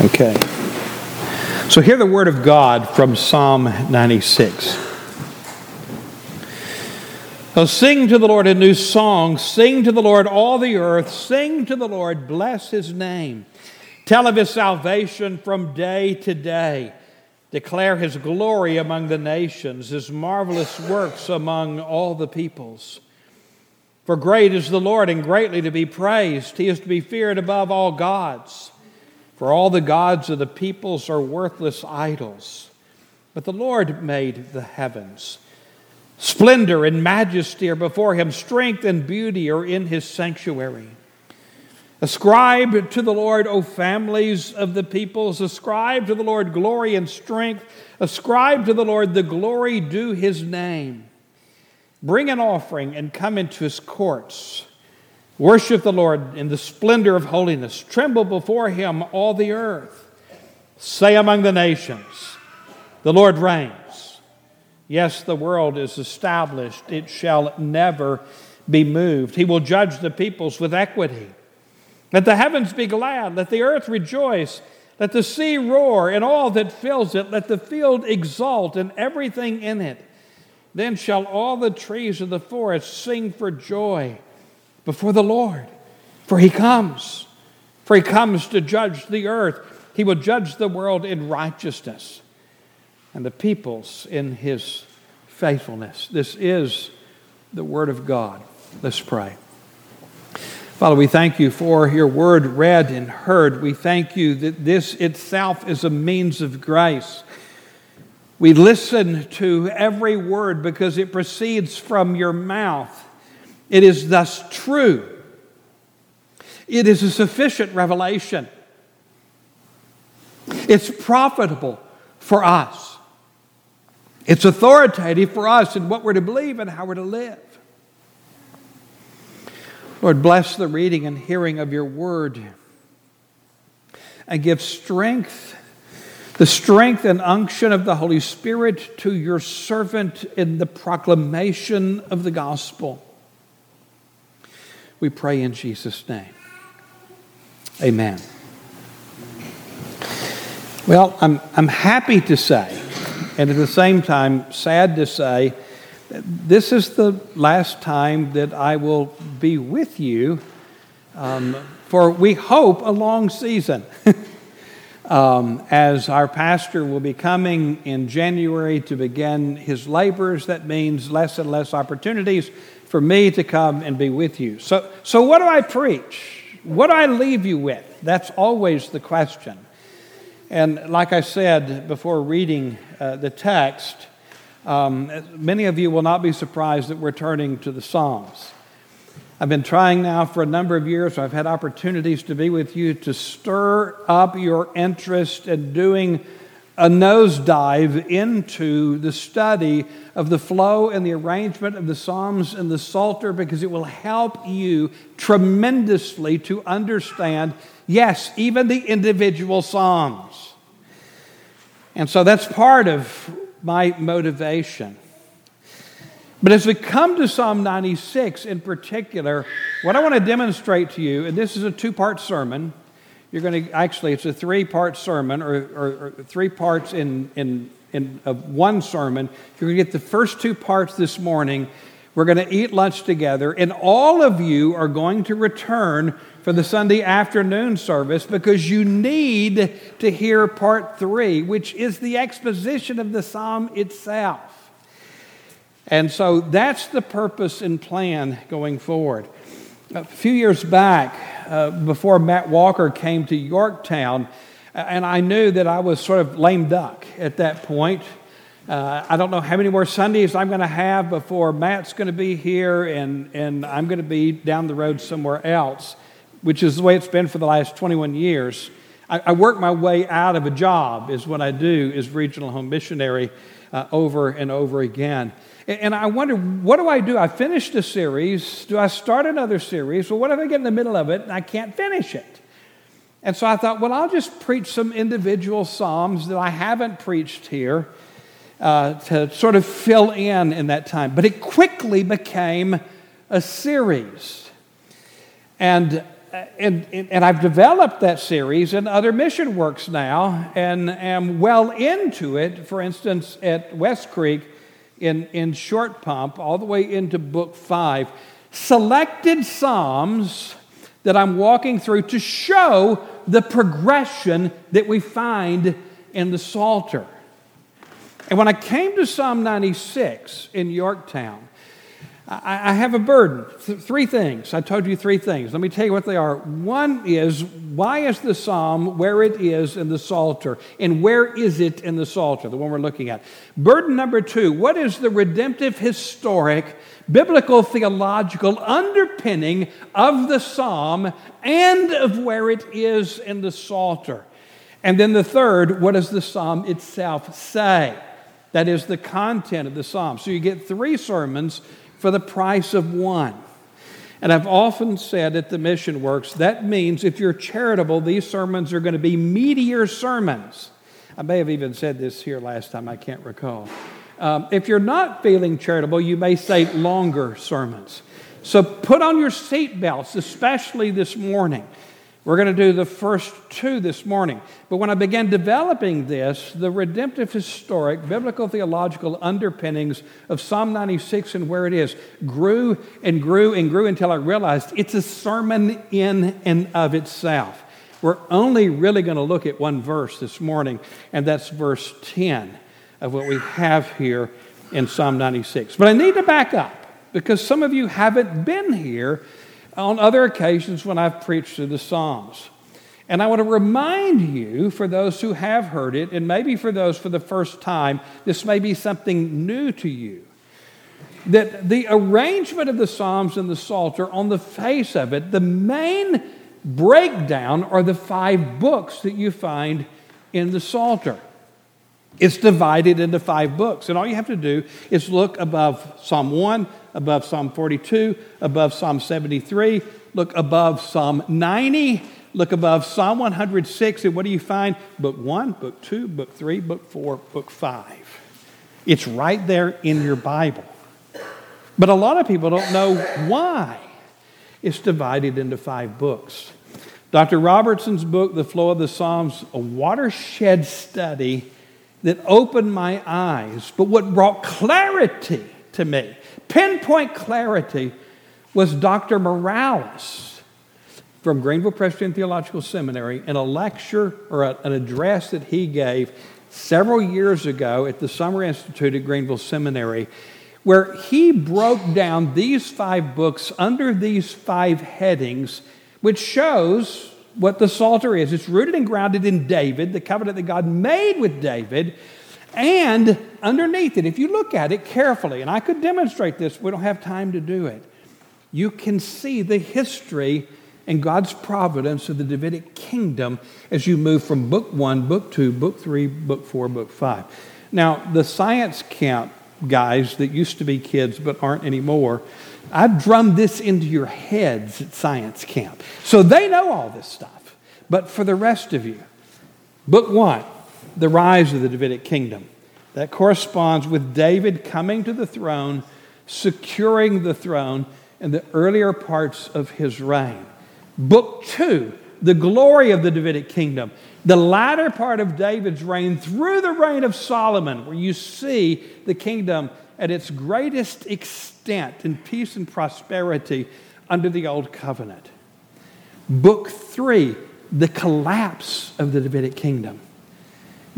Okay. So hear the word of God from Psalm 96. So sing to the Lord a new song. Sing to the Lord all the earth. Sing to the Lord. Bless his name. Tell of his salvation from day to day. Declare his glory among the nations, his marvelous works among all the peoples. For great is the Lord and greatly to be praised. He is to be feared above all gods. For all the gods of the peoples are worthless idols. But the Lord made the heavens. Splendor and majesty are before him, strength and beauty are in his sanctuary. Ascribe to the Lord, O families of the peoples. Ascribe to the Lord glory and strength. Ascribe to the Lord the glory due his name. Bring an offering and come into his courts. Worship the Lord in the splendor of holiness. Tremble before him, all the earth. Say among the nations, The Lord reigns. Yes, the world is established, it shall never be moved. He will judge the peoples with equity. Let the heavens be glad, let the earth rejoice, let the sea roar and all that fills it, let the field exult and everything in it. Then shall all the trees of the forest sing for joy before the Lord. For he comes. For he comes to judge the earth. He will judge the world in righteousness and the peoples in his faithfulness. This is the word of God. Let's pray. Father, we thank you for your word read and heard. We thank you that this itself is a means of grace. We listen to every word because it proceeds from your mouth. It is thus true. It is a sufficient revelation. It's profitable for us. It's authoritative for us in what we're to believe and how we're to live. Lord, bless the reading and hearing of your word and give strength, the strength and unction of the Holy Spirit to your servant in the proclamation of the gospel. We pray in Jesus' name. Amen. Well, I'm, I'm happy to say, and at the same time, sad to say, this is the last time that I will be with you um, for, we hope, a long season. um, as our pastor will be coming in January to begin his labors, that means less and less opportunities for me to come and be with you. So, so what do I preach? What do I leave you with? That's always the question. And like I said before reading uh, the text, um, many of you will not be surprised that we're turning to the Psalms. I've been trying now for a number of years. I've had opportunities to be with you to stir up your interest in doing a nosedive into the study of the flow and the arrangement of the Psalms and the Psalter because it will help you tremendously to understand, yes, even the individual Psalms. And so that's part of my motivation. But as we come to Psalm 96 in particular, what I want to demonstrate to you, and this is a two part sermon, you're going to actually, it's a three part sermon or, or, or, three parts in, in, in of one sermon. You're going to get the first two parts this morning. We're going to eat lunch together, and all of you are going to return for the Sunday afternoon service because you need to hear part three, which is the exposition of the psalm itself. And so that's the purpose and plan going forward. A few years back, uh, before Matt Walker came to Yorktown, and I knew that I was sort of lame duck at that point. Uh, I don't know how many more Sundays I'm going to have before Matt's going to be here and, and I'm going to be down the road somewhere else, which is the way it's been for the last 21 years. I, I work my way out of a job, is what I do as regional home missionary uh, over and over again. And I wonder, what do I do? I finished a series. Do I start another series? Well, what if I get in the middle of it and I can't finish it? And so I thought, well, I'll just preach some individual Psalms that I haven't preached here uh, to sort of fill in in that time. But it quickly became a series. And and, and I've developed that series in other mission works now and am well into it. For instance, at West Creek in, in Short Pump, all the way into book five, selected Psalms that I'm walking through to show the progression that we find in the Psalter. And when I came to Psalm 96 in Yorktown, I, have a burden. three things. I told you three things. Let me tell you what they are. One is why is the psalm where it is in the Psalter? And where is it in the Psalter, the one we're looking at? Burden number two what is the redemptive, historic, biblical, theological underpinning of the psalm and of where it is in the Psalter? And then the third, what does the psalm itself say? That is the content of the psalm. So you get three sermons for the price of one. And I've often said at the Mission Works, that means if you're charitable, these sermons are going to be meatier sermons. I may have even said this here last time, I can't recall. Um, if you're not feeling charitable, you may say longer sermons. So put on your seatbelts, especially this morning. We're going to do the first two this morning. But when I began developing this, the redemptive historic, biblical theological underpinnings of Psalm 96 and where it is grew and grew and grew until I realized it's a sermon in and of itself. We're only really going to look at one verse this morning, and that's verse 10 of what we have here in Psalm 96. But I need to back up because some of you haven't been here on other occasions when I've preached through the Psalms. And I want to remind you, for those who have heard it, and maybe for those for the first time, this may be something new to you, that the arrangement of the Psalms and the Psalter, on the face of it, the main breakdown are the five books that you find in the Psalter. It's divided into five books, and all you have to do is look above Psalm 1, above Psalm 42, above Psalm 73, look above Psalm 90, look above Psalm 106, and what do you find? Book 1, Book 2, Book 3, Book 4, Book 5. It's right there in your Bible. But a lot of people don't know why it's divided into five books. Dr. Robertson's book, The Flow of the Psalms, a watershed study that opened my eyes. But what brought clarity to me pinpoint clarity was Dr. Morales from Greenville Presbyterian Theological Seminary in a lecture or a, an address that he gave several years ago at the Summer Institute at Greenville Seminary, where he broke down these five books under these five headings, which shows what the Psalter is. It's rooted and grounded in David, the covenant that God made with David, and underneath it, if you look at it carefully, and I could demonstrate this, we don't have time to do it, you can see the history and God's providence of the Davidic kingdom as you move from book one, book two, book three, book four, book five. Now, the science camp guys that used to be kids but aren't anymore, I've drummed this into your heads at science camp. So they know all this stuff. But for the rest of you, book one, the rise of the Davidic kingdom. That corresponds with David coming to the throne, securing the throne in the earlier parts of his reign. Book two, the glory of the Davidic kingdom. The latter part of David's reign through the reign of Solomon, where you see the kingdom at its greatest extent in peace and prosperity under the old covenant. Book three, the collapse of the Davidic kingdom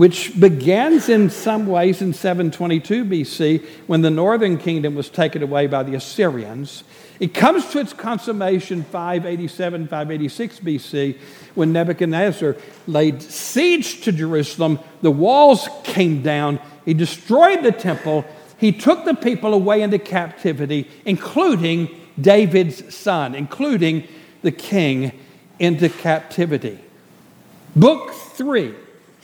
which begins in some ways in 722 BC when the northern kingdom was taken away by the Assyrians. It comes to its consummation 587, 586 BC when Nebuchadnezzar laid siege to Jerusalem. The walls came down, he destroyed the temple, he took the people away into captivity, including David's son, including the king, into captivity. Book three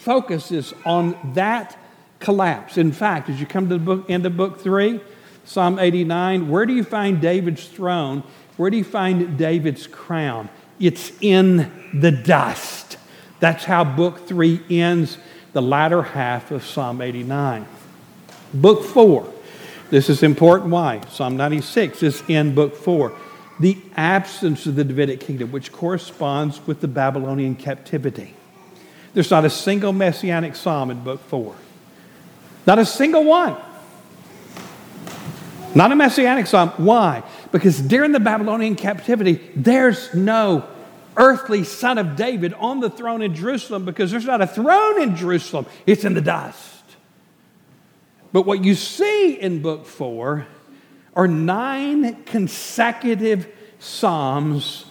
focuses on that collapse. In fact, as you come to the book, end of book three, Psalm 89, where do you find David's throne? Where do you find David's crown? It's in the dust. That's how book three ends, the latter half of Psalm 89. Book four, this is important. Why? Psalm 96 is in book four. the absence of the Davidic kingdom, which corresponds with the Babylonian captivity. There's not a single messianic psalm in book four. Not a single one. Not a messianic psalm. Why? Because during the Babylonian captivity, there's no earthly son of David on the throne in Jerusalem because there's not a throne in Jerusalem, it's in the dust. But what you see in book four are nine consecutive psalms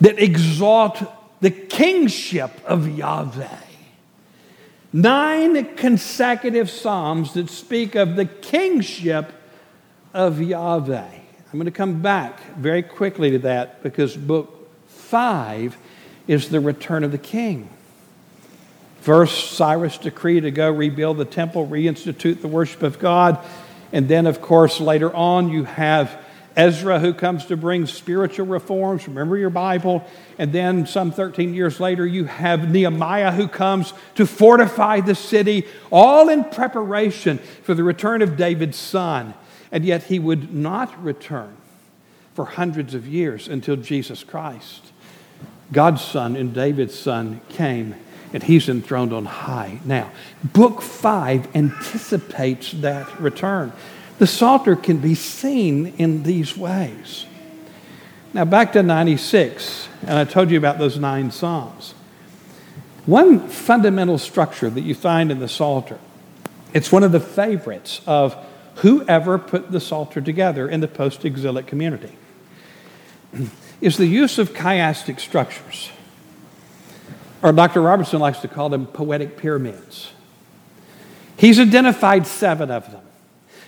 that exalt the kingship of Yahweh. Nine consecutive psalms that speak of the kingship of Yahweh. I'm going to come back very quickly to that because book five is the return of the king. First, Cyrus decreed to go rebuild the temple, reinstitute the worship of God. And then, of course, later on, you have Ezra who comes to bring spiritual reforms. Remember your Bible. And then, some 13 years later, you have Nehemiah who comes to fortify the city, all in preparation for the return of David's son. And yet, he would not return for hundreds of years until Jesus Christ. God's son and David's son came and he's enthroned on high. Now, book five anticipates that return. The Psalter can be seen in these ways. Now, back to 96, and I told you about those nine Psalms. One fundamental structure that you find in the Psalter, it's one of the favorites of whoever put the Psalter together in the post exilic community, is the use of chiastic structures or Dr. Robertson likes to call them poetic pyramids. He's identified seven of them.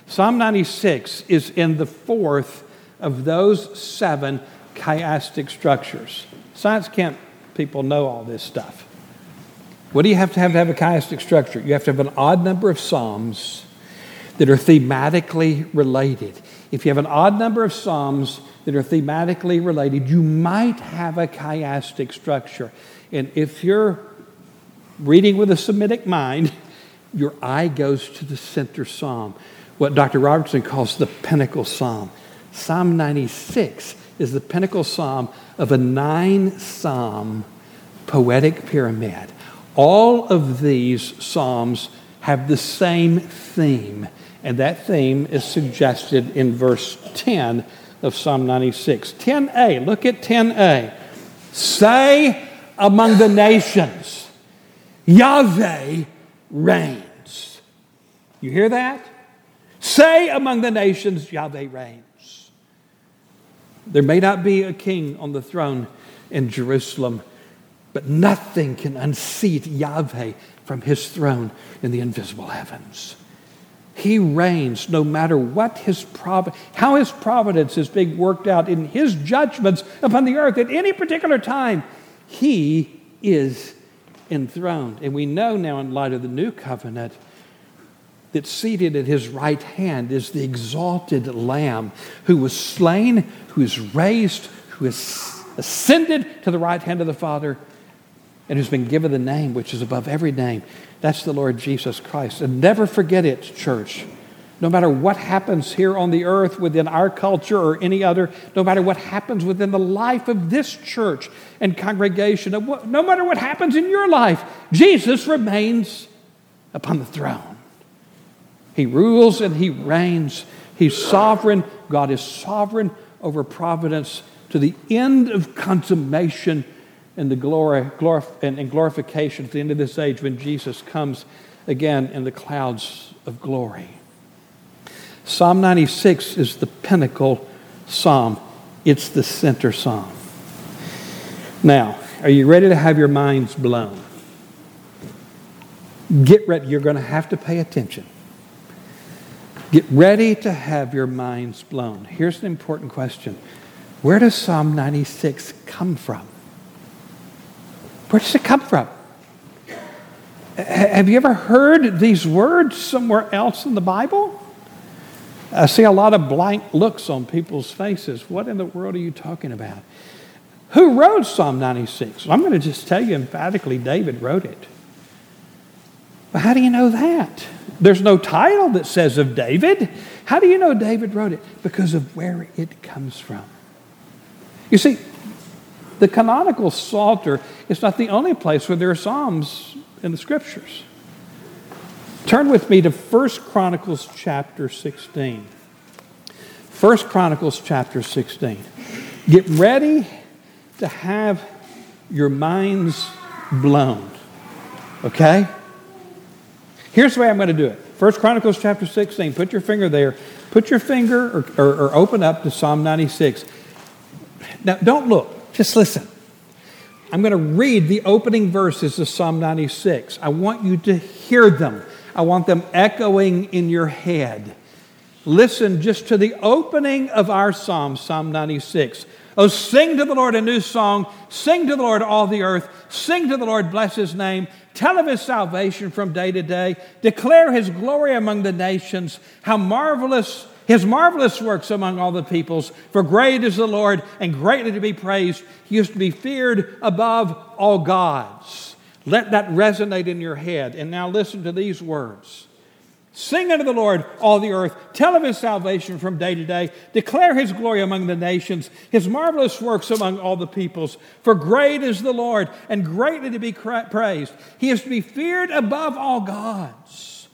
Psalm 96 is in the fourth of those seven chiastic structures. Science camp people know all this stuff. What do you have to have to have a chiastic structure? You have to have an odd number of psalms that are thematically related. If you have an odd number of psalms that are thematically related, you might have a chiastic structure. And if you're reading with a Semitic mind, your eye goes to the center psalm, what Dr. Robertson calls the pinnacle psalm. Psalm 96 is the pinnacle psalm of a nine psalm poetic pyramid. All of these psalms have the same theme, and that theme is suggested in verse 10 of Psalm 96. 10a, look at 10a. Say among the nations. Yahweh reigns. You hear that? Say among the nations, Yahweh reigns. There may not be a king on the throne in Jerusalem, but nothing can unseat Yahweh from his throne in the invisible heavens. He reigns no matter what his prov- how his providence is being worked out in his judgments upon the earth at any particular time. He is enthroned. And we know now, in light of the new covenant, that seated at his right hand is the exalted Lamb who was slain, who is raised, who is ascended to the right hand of the Father, and who's been given the name which is above every name. That's the Lord Jesus Christ. And never forget it, church no matter what happens here on the earth within our culture or any other, no matter what happens within the life of this church and congregation, no matter what happens in your life, Jesus remains upon the throne. He rules and he reigns. He's sovereign. God is sovereign over providence to the end of consummation and the glory glorif- and glorification at the end of this age when Jesus comes again in the clouds of glory. Psalm 96 is the pinnacle psalm, it's the center psalm. Now, are you ready to have your minds blown? Get ready. You're going to have to pay attention. Get ready to have your minds blown. Here's an important question Where does Psalm 96 come from? Where does it come from? Have you ever heard these words somewhere else in the Bible? I see a lot of blank looks on people's faces. What in the world are you talking about? Who wrote Psalm 96? I'm going to just tell you emphatically David wrote it. But how do you know that? There's no title that says of David. How do you know David wrote it? Because of where it comes from. You see, the canonical Psalter is not the only place where there are Psalms in the Scriptures. Turn with me to 1 Chronicles chapter 16. 1 Chronicles chapter 16. Get ready to have your minds blown. Okay? Here's the way I'm going to do it. First Chronicles chapter 16. Put your finger there. Put your finger or, or, or open up to Psalm 96. Now, don't look. Just listen. I'm going to read the opening verses of Psalm 96. I want you to hear them. I want them echoing in your head. Listen just to the opening of our psalm, Psalm 96. Oh, sing to the Lord a new song. Sing to the Lord all the earth. Sing to the Lord, bless his name. Tell of his salvation from day to day. Declare his glory among the nations. How marvelous his marvelous works among all the peoples. For great is the Lord and greatly to be praised. He is to be feared above all gods. Let that resonate in your head. And now listen to these words. Sing unto the Lord, all the earth. Tell of his salvation from day to day. Declare his glory among the nations, his marvelous works among all the peoples. For great is the Lord, and greatly to be praised. He is to be feared above all gods.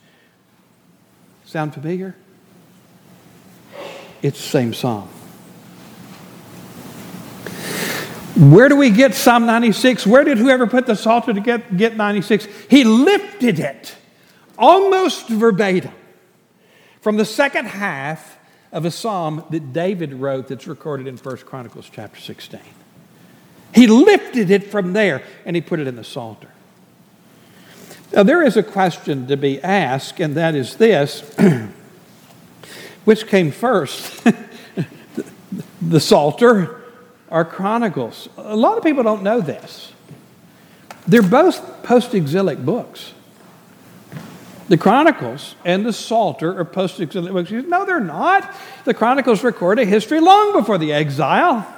Sound familiar? It's the same psalm. Where do we get Psalm 96? Where did whoever put the Psalter to get, get 96? He lifted it almost verbatim from the second half of a psalm that David wrote that's recorded in 1 Chronicles chapter 16. He lifted it from there and he put it in the Psalter. Now, there is a question to be asked, and that is this which came first, the Psalter or Chronicles. A lot of people don't know this. They're both post exilic books. The Chronicles and the Psalter are post exilic books. No, they're not. The Chronicles record a history long before the exile.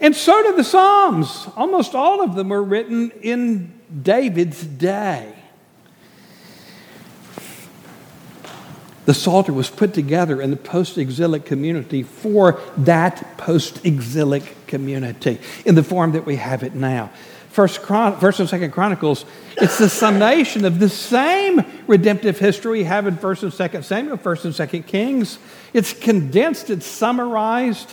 And so do the Psalms. Almost all of them were written in David's day. The Psalter was put together in the post exilic community for that post exilic community in the form that we have it now. First, Chron- First and Second Chronicles, it's the summation of the same redemptive history we have in First and Second Samuel, First and Second Kings. It's condensed, it's summarized,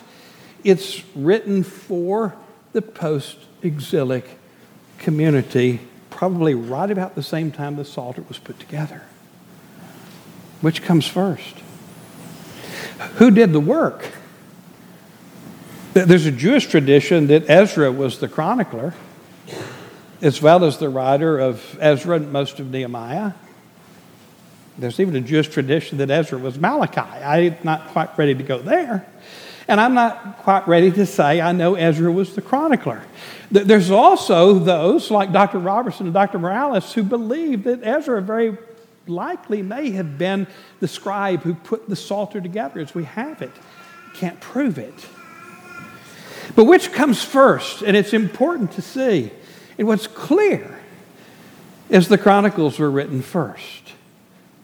it's written for the post exilic community, probably right about the same time the Psalter was put together. Which comes first? Who did the work? There's a Jewish tradition that Ezra was the chronicler, as well as the writer of Ezra and most of Nehemiah. There's even a Jewish tradition that Ezra was Malachi. I'm not quite ready to go there. And I'm not quite ready to say I know Ezra was the chronicler. There's also those, like Dr. Robertson and Dr. Morales, who believe that Ezra very likely may have been the scribe who put the Psalter together as we have it. Can't prove it. But which comes first? And it's important to see. And what's clear is the Chronicles were written first.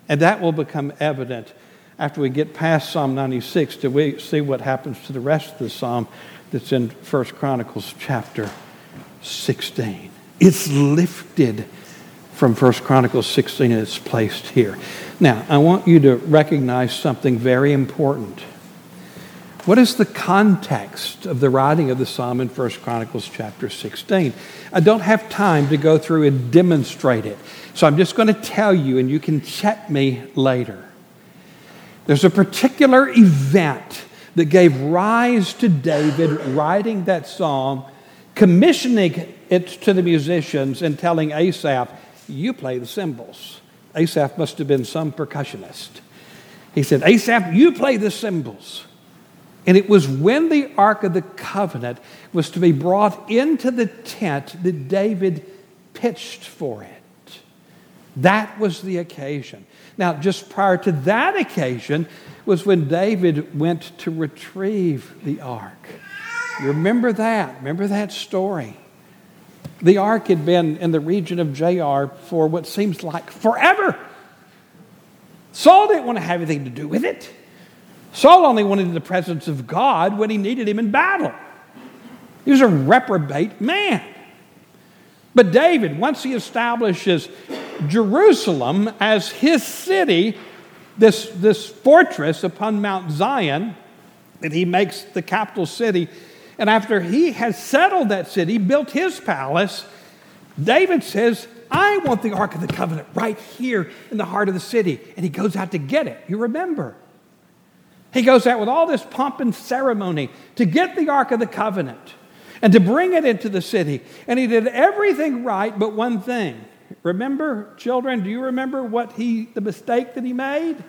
And that will become evident after we get past Psalm 96 to see what happens to the rest of the psalm that's in 1 Chronicles chapter 16. It's lifted from 1 Chronicles 16 and it's placed here. Now, I want you to recognize something very important. What is the context of the writing of the psalm in 1 Chronicles chapter 16? I don't have time to go through and demonstrate it. So I'm just going to tell you, and you can check me later. There's a particular event that gave rise to David writing that psalm, commissioning it to the musicians, and telling Asaph, you play the cymbals. Asaph must have been some percussionist. He said, Asaph, you play the cymbals. And it was when the Ark of the Covenant was to be brought into the tent that David pitched for it. That was the occasion. Now, just prior to that occasion was when David went to retrieve the ark. Remember that? Remember that story? The ark had been in the region of Jaar for what seems like forever. Saul didn't want to have anything to do with it. Saul only wanted the presence of God when he needed him in battle. He was a reprobate man. But David, once he establishes Jerusalem as his city, this, this fortress upon Mount Zion, that he makes the capital city, and after he has settled that city, built his palace, David says, I want the Ark of the Covenant right here in the heart of the city. And he goes out to get it. You remember. He goes out with all this pomp and ceremony to get the Ark of the Covenant and to bring it into the city. And he did everything right but one thing. Remember, children, do you remember what he, the mistake that he made?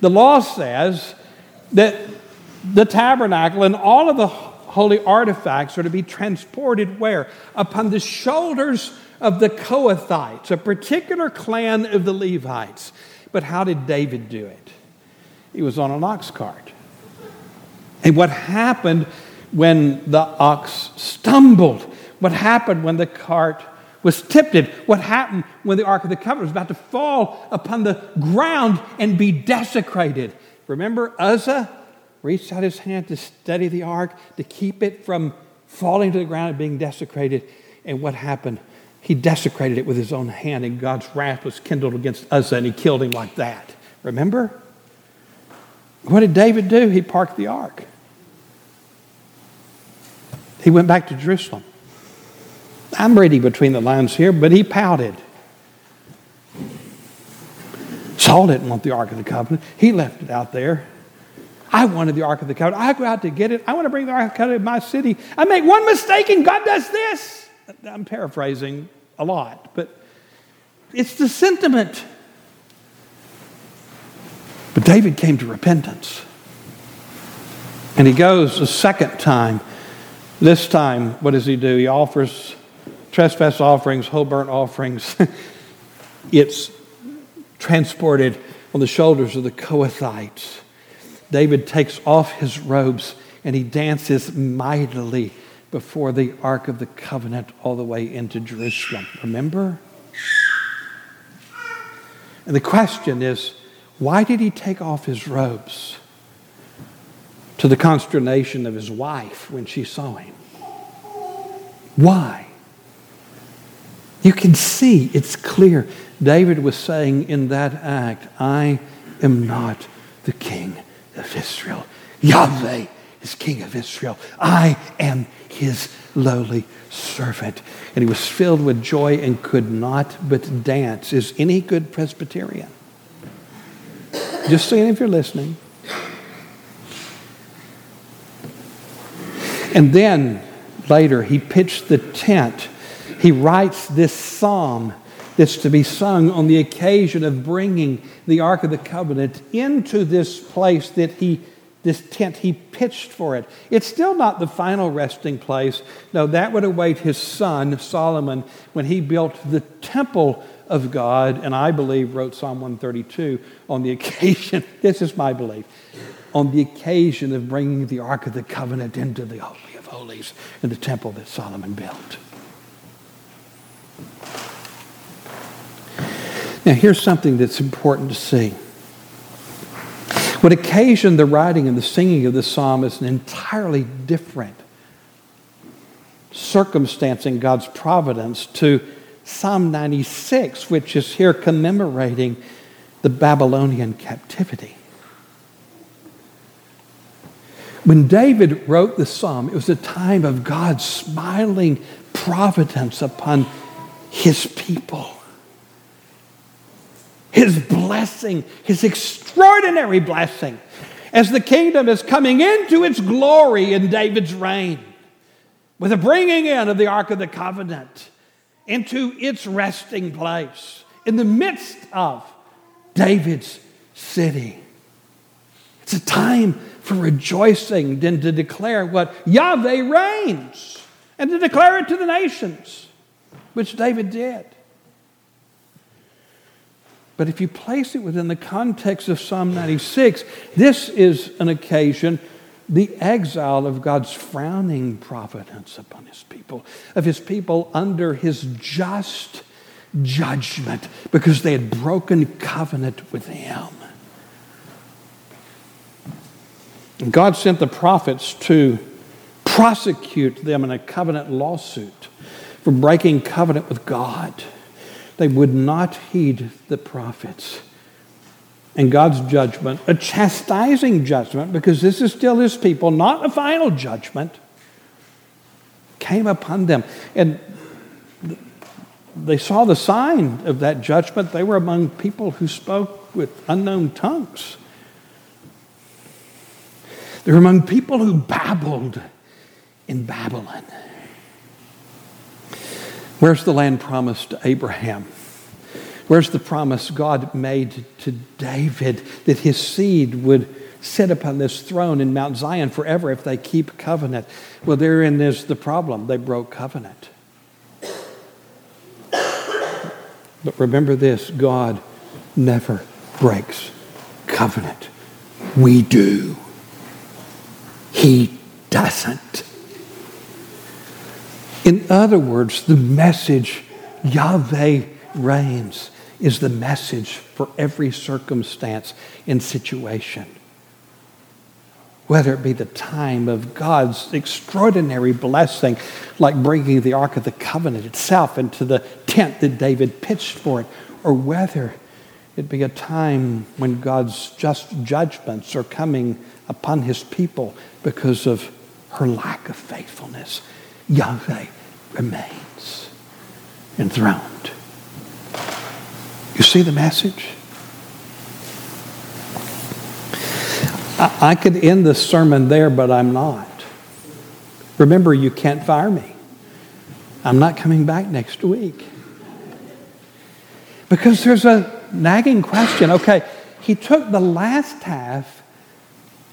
The law says that the tabernacle and all of the holy artifacts are to be transported where? Upon the shoulders of the Kohathites, a particular clan of the Levites. But how did David do it? He was on an ox cart. And what happened when the ox stumbled? What happened when the cart was tipped? What happened when the Ark of the Covenant was about to fall upon the ground and be desecrated? Remember Uzzah reached out his hand to steady the ark, to keep it from falling to the ground and being desecrated. And what happened? He desecrated it with his own hand, and God's wrath was kindled against Uzzah, and he killed him like that. Remember? What did David do? He parked the ark. He went back to Jerusalem. I'm reading between the lines here, but he pouted. Saul didn't want the Ark of the Covenant. He left it out there. I wanted the Ark of the Covenant. I go out to get it. I want to bring the Ark of the Covenant to my city. I make one mistake and God does this. I'm paraphrasing a lot, but it's the sentiment. But David came to repentance. And he goes a second time this time, what does he do? He offers trespass offerings, whole burnt offerings. it's transported on the shoulders of the Kohathites. David takes off his robes and he dances mightily before the Ark of the Covenant all the way into Jerusalem. Remember? And the question is why did he take off his robes? to the consternation of his wife when she saw him. Why? You can see, it's clear. David was saying in that act, I am not the king of Israel. Yahweh is king of Israel. I am his lowly servant. And he was filled with joy and could not but dance. Is any good Presbyterian? Just saying if you're listening. And then later, he pitched the tent. He writes this psalm that's to be sung on the occasion of bringing the Ark of the Covenant into this place that he, this tent he pitched for it. It's still not the final resting place. No, that would await his son, Solomon, when he built the temple of God, and I believe wrote Psalm 132 on the occasion, this is my belief, on the occasion of bringing the Ark of the Covenant into the Holy of Holies in the temple that Solomon built. Now, here's something that's important to see. What occasioned the writing and the singing of the psalm is an entirely different circumstance in God's providence to Psalm 96, which is here commemorating the Babylonian captivity. When David wrote the psalm, it was a time of God's smiling providence upon his people. His blessing, his extraordinary blessing, as the kingdom is coming into its glory in David's reign, with the bringing in of the Ark of the Covenant into its resting place in the midst of David's city. It's a time for rejoicing than to declare what Yahweh reigns and to declare it to the nations, which David did. But if you place it within the context of Psalm 96, this is an occasion, the exile of God's frowning providence upon his people, of his people under his just judgment because they had broken covenant with him. God sent the prophets to prosecute them in a covenant lawsuit for breaking covenant with God. They would not heed the prophets. And God's judgment, a chastising judgment, because this is still his people, not a final judgment, came upon them. And they saw the sign of that judgment. They were among people who spoke with unknown tongues. They were among people who babbled in Babylon. Where's the land promised to Abraham? Where's the promise God made to David that his seed would sit upon this throne in Mount Zion forever if they keep covenant? Well, therein is the problem. They broke covenant. But remember this God never breaks covenant. We do. He doesn't. In other words, the message, Yahweh reigns, is the message for every circumstance and situation. Whether it be the time of God's extraordinary blessing, like bringing the Ark of the Covenant itself into the tent that David pitched for it, or whether it be a time when God's just judgments are coming upon his people because of her lack of faithfulness. Yahweh remains enthroned. You see the message? I, could end the sermon there, but I'm not. Remember, you can't fire me. I'm not coming back next week. Because there's a nagging question. Okay, he took the last half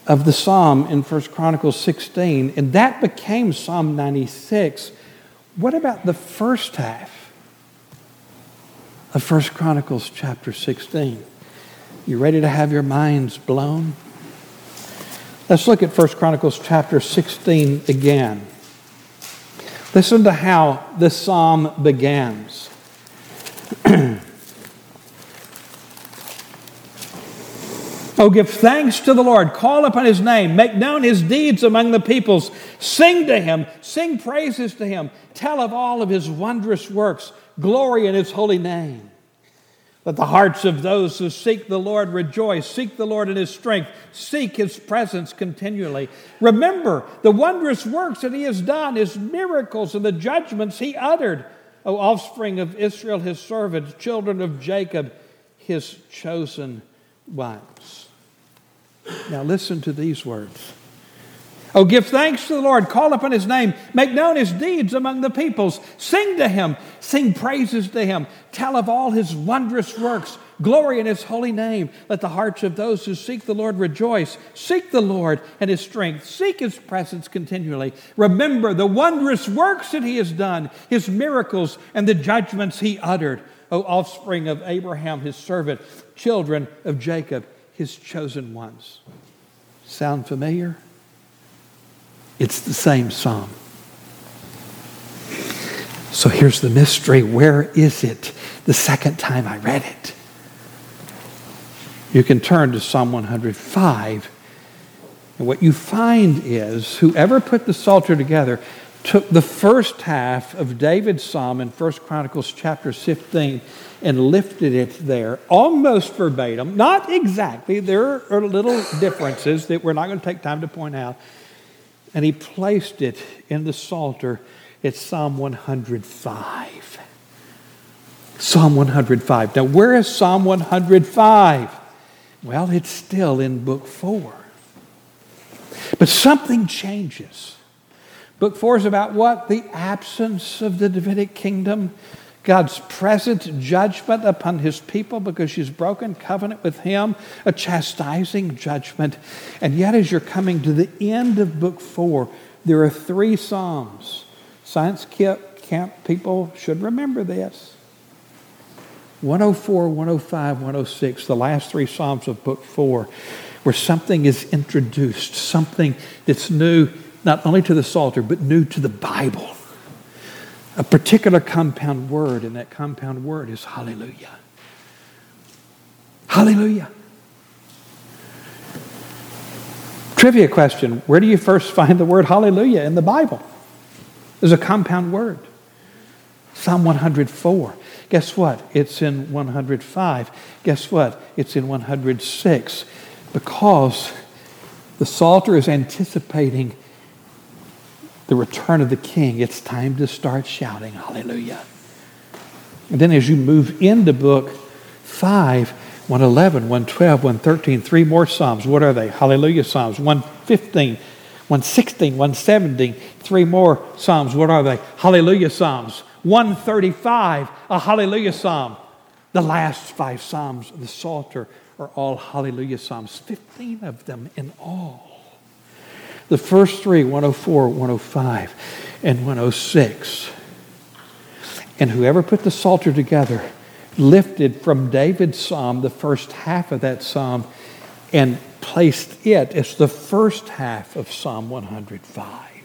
of the psalm in 1 Chronicles 16, and that became Psalm 96. What about the first half of 1 Chronicles chapter 16? You ready to have your minds blown? Let's look at 1 Chronicles chapter 16 again. Listen to how this psalm begins. Oh, give thanks to the Lord. Call upon his name. Make known his deeds among the peoples. Sing to him. Sing praises to him. Tell of all of his wondrous works. Glory in his holy name. Let the hearts of those who seek the Lord rejoice. Seek the Lord in his strength. Seek his presence continually. Remember the wondrous works that he has done, his miracles and the judgments he uttered. O offspring of Israel, his servants, children of Jacob, his chosen ones. Now listen to these words. Oh, give thanks to the Lord. Call upon his name. Make known his deeds among the peoples. Sing to him. Sing praises to him. Tell of all his wondrous works. Glory in his holy name. Let the hearts of those who seek the Lord rejoice. Seek the Lord and his strength. Seek his presence continually. Remember the wondrous works that he has done, his miracles, and the judgments he uttered. O offspring of Abraham, his servant, children of Jacob, his chosen ones. Sound familiar? It's the same psalm. So here's the mystery. Where is it the second time I read it? You can turn to Psalm 105. And what you find is whoever put the Psalter together took the first half of David's psalm in 1 Chronicles chapter 15 and lifted it there almost verbatim, not exactly, there are little differences that we're not going to take time to point out. And he placed it in the Psalter at Psalm 105. Psalm 105. Now, where is Psalm 105? Well, it's still in book four. But something changes. Book four is about what? The absence of the Davidic kingdom God's present judgment upon his people because she's broken covenant with him, a chastising judgment. And yet, as you're coming to the end of book four, there are three Psalms. Science camp people should remember this 104, 105, 106, the last three Psalms of book four, where something is introduced, something that's new not only to the Psalter, but new to the Bible a particular compound word, and that compound word is hallelujah. Hallelujah. Trivia question Where do you first find the word hallelujah in the Bible? There's a compound word. Psalm 104. Guess what? It's in 105. Guess what? It's in 106. Because the Psalter is anticipating the return of the King. It's time to start shouting hallelujah. And then as you move into book 5, 111, 112, 113, three more Psalms. What are they? Hallelujah Psalms. 115, 116, 117, three more Psalms. What are they? Hallelujah Psalms. 135, a Hallelujah Psalm. The last five Psalms of the Psalter are all Hallelujah Psalms, 15 of them in all. The first three, 104, 105, and 106. And whoever put the Psalter together lifted from David's psalm the first half of that psalm and placed it as the first half of Psalm 105.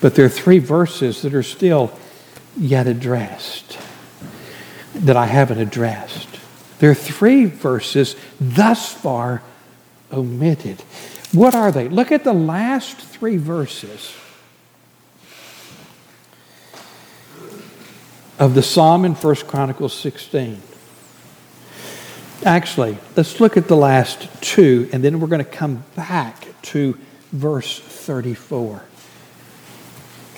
But there are three verses that are still yet addressed that I haven't addressed. There are three verses thus far omitted. What are they? Look at the last three verses of the psalm in 1 Chronicles 16. Actually, let's look at the last two, and then we're going to come back to verse 34.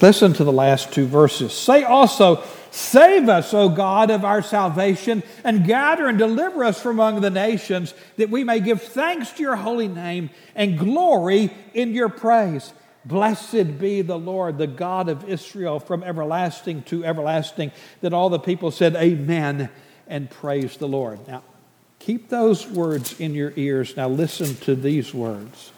Listen to the last two verses. Say also, Save us, O God of our salvation, and gather and deliver us from among the nations, that we may give thanks to your holy name and glory in your praise. Blessed be the Lord, the God of Israel, from everlasting to everlasting. That all the people said, Amen, and praise the Lord. Now, keep those words in your ears. Now, listen to these words.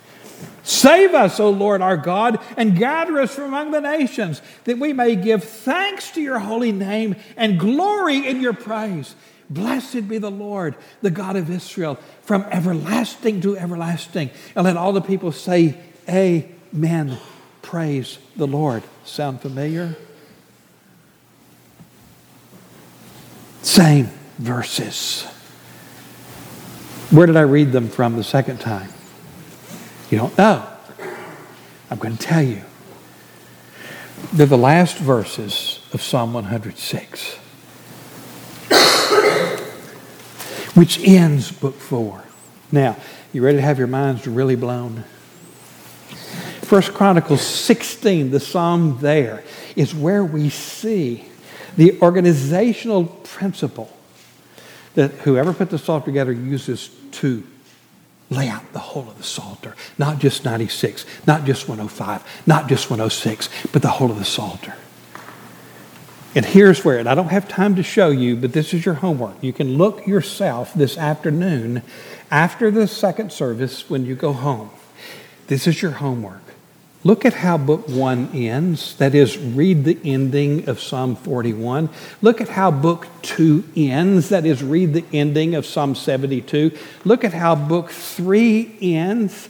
Save us, O Lord our God, and gather us from among the nations, that we may give thanks to your holy name and glory in your praise. Blessed be the Lord, the God of Israel, from everlasting to everlasting. And let all the people say, Amen praise the Lord. Sound familiar? Same verses. Where did I read them from the second time? You don't know. I'm going to tell you. They're the last verses of Psalm 106, which ends book four. Now, you ready to have your minds really blown? First Chronicles 16, the psalm there, is where we see the organizational principle that whoever put the Psalter together uses to lay out the whole of the Psalter. Not just 96, not just 105, not just 106, but the whole of the Psalter. And here's where, and I don't have time to show you, but this is your homework. You can look yourself this afternoon after the second service when you go home. This is your homework. Look at how book one ends. That is, read the ending of Psalm 41. Look at how book two ends. That is, read the ending of Psalm 72. Look at how book three ends.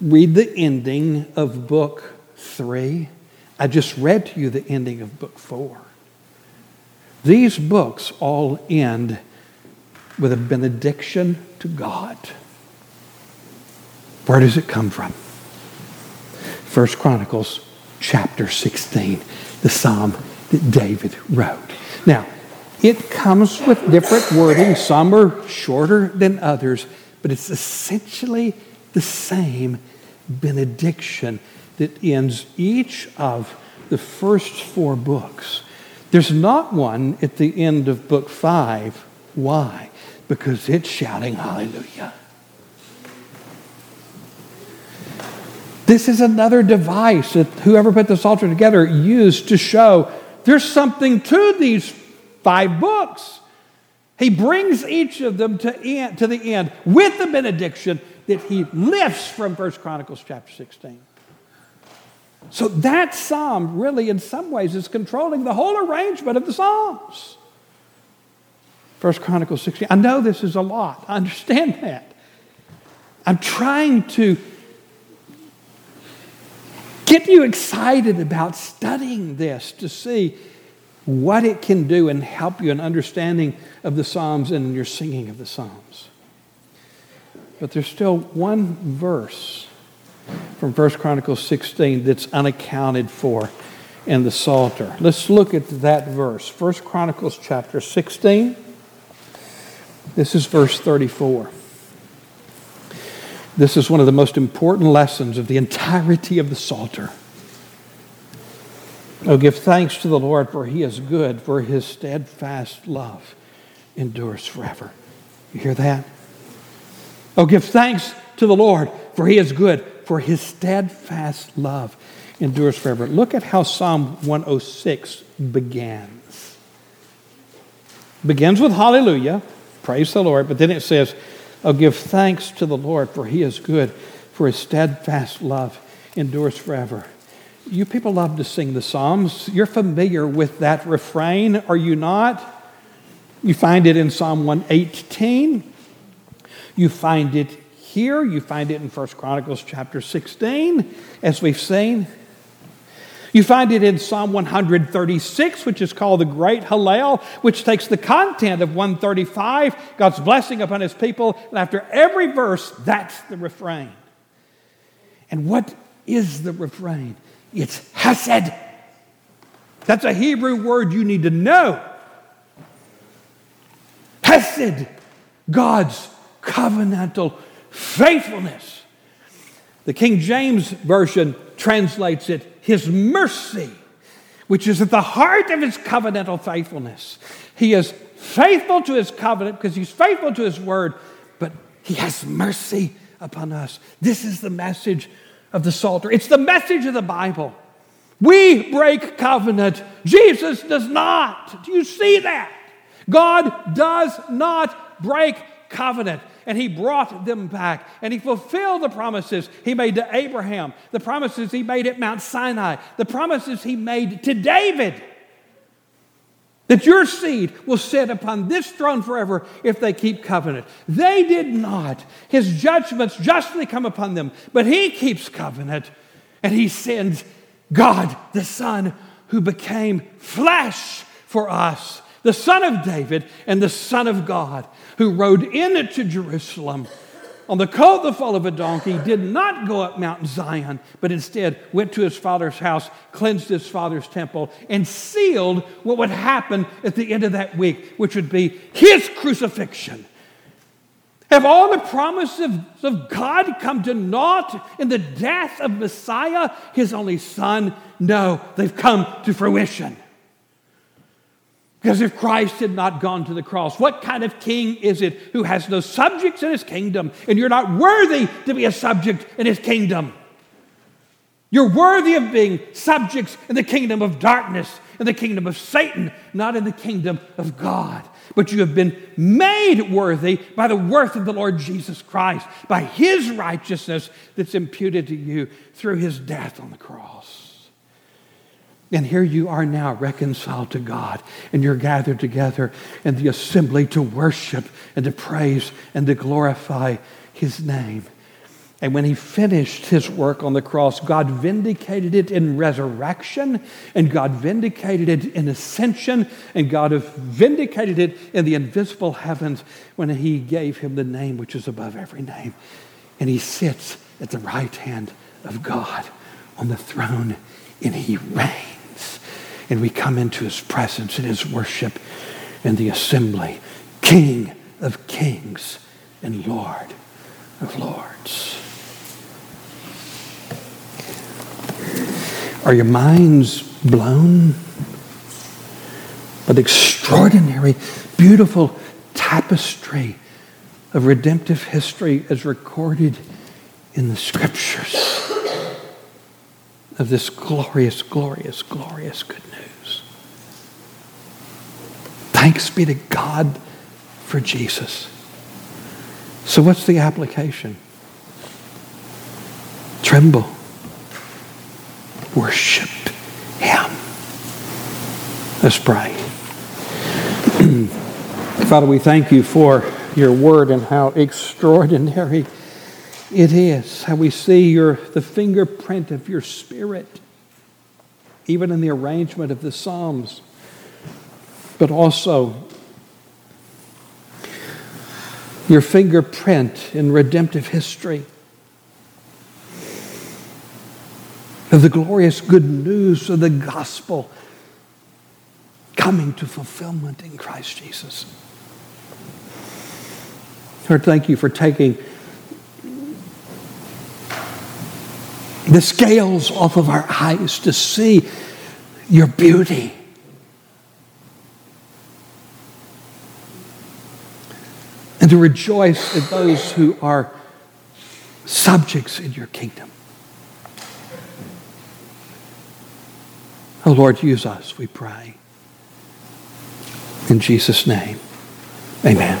Read the ending of book three. I just read to you the ending of book four. These books all end with a benediction to God. Where does it come from? First Chronicles chapter 16, the psalm that David wrote. Now, it comes with different wording. Some are shorter than others, but it's essentially the same benediction that ends each of the first four books. There's not one at the end of book five. Why? Because it's shouting hallelujah. This is another device that whoever put the Psalter together used to show there's something to these five books. He brings each of them to, end, to the end with the benediction that he lifts from 1 Chronicles chapter 16. So that psalm really, in some ways, is controlling the whole arrangement of the Psalms. 1 Chronicles 16. I know this is a lot. I understand that. I'm trying to get you excited about studying this to see what it can do and help you in understanding of the Psalms and your singing of the Psalms. But there's still one verse from 1 Chronicles 16 that's unaccounted for in the Psalter. Let's look at that verse. 1 Chronicles chapter 16. This is verse 34. This is one of the most important lessons of the entirety of the Psalter. Oh, give thanks to the Lord, for he is good, for his steadfast love endures forever. You hear that? Oh, give thanks to the Lord, for he is good, for his steadfast love endures forever. Look at how Psalm 106 begins. Begins with hallelujah, praise the Lord, but then it says, Oh, give thanks to the Lord, for he is good, for his steadfast love endures forever. You people love to sing the Psalms. You're familiar with that refrain, are you not? You find it in Psalm 118. You find it here. You find it in 1 Chronicles chapter 16, as we've seen. You find it in Psalm 136, which is called the Great Hallel, which takes the content of 135, God's blessing upon his people, and after every verse, that's the refrain. And what is the refrain? It's Hesed. That's a Hebrew word you need to know. Hesed, God's covenantal faithfulness. The King James Version translates it His mercy, which is at the heart of His covenantal faithfulness. He is faithful to His covenant because He's faithful to His word, but He has mercy upon us. This is the message of the Psalter. It's the message of the Bible. We break covenant. Jesus does not. Do you see that? God does not break covenant. And he brought them back. And he fulfilled the promises he made to Abraham, the promises he made at Mount Sinai, the promises he made to David that your seed will sit upon this throne forever if they keep covenant. They did not. His judgments justly come upon them, but he keeps covenant and he sends God, the Son, who became flesh for us, the Son of David and the Son of God, who rode into Jerusalem on the coat the fall of a donkey, did not go up Mount Zion, but instead went to his father's house, cleansed his father's temple, and sealed what would happen at the end of that week, which would be his crucifixion. Have all the promises of God come to naught in the death of Messiah, his only son? No, they've come to fruition. Because if Christ had not gone to the cross, what kind of king is it who has no subjects in his kingdom and you're not worthy to be a subject in his kingdom? You're worthy of being subjects in the kingdom of darkness, in the kingdom of Satan, not in the kingdom of God. But you have been made worthy by the worth of the Lord Jesus Christ, by his righteousness that's imputed to you through his death on the cross. And here you are now reconciled to God, and you're gathered together in the assembly to worship and to praise and to glorify His name. And when He finished His work on the cross, God vindicated it in resurrection, and God vindicated it in ascension, and God vindicated it in the invisible heavens when He gave Him the name which is above every name. And He sits at the right hand of God on the throne, and He reigns and we come into his presence in his worship in the assembly. King of kings and Lord of lords. Are your minds blown? But extraordinary, beautiful tapestry of redemptive history as recorded in the scriptures of this glorious, glorious, glorious good news. Thanks be to God for Jesus. So, what's the application? Tremble, worship Him. Let's pray. Father, we thank you for your word and how extraordinary it is how we see your, the fingerprint of your spirit, even in the arrangement of the Psalms, but also your fingerprint in redemptive history. Of the glorious good news of the gospel coming to fulfillment in Christ Jesus. Lord, thank you for taking the scales off of our eyes to see your beauty. And to rejoice in those who are subjects in your kingdom. Oh Lord, use us, we pray. In Jesus' name, amen.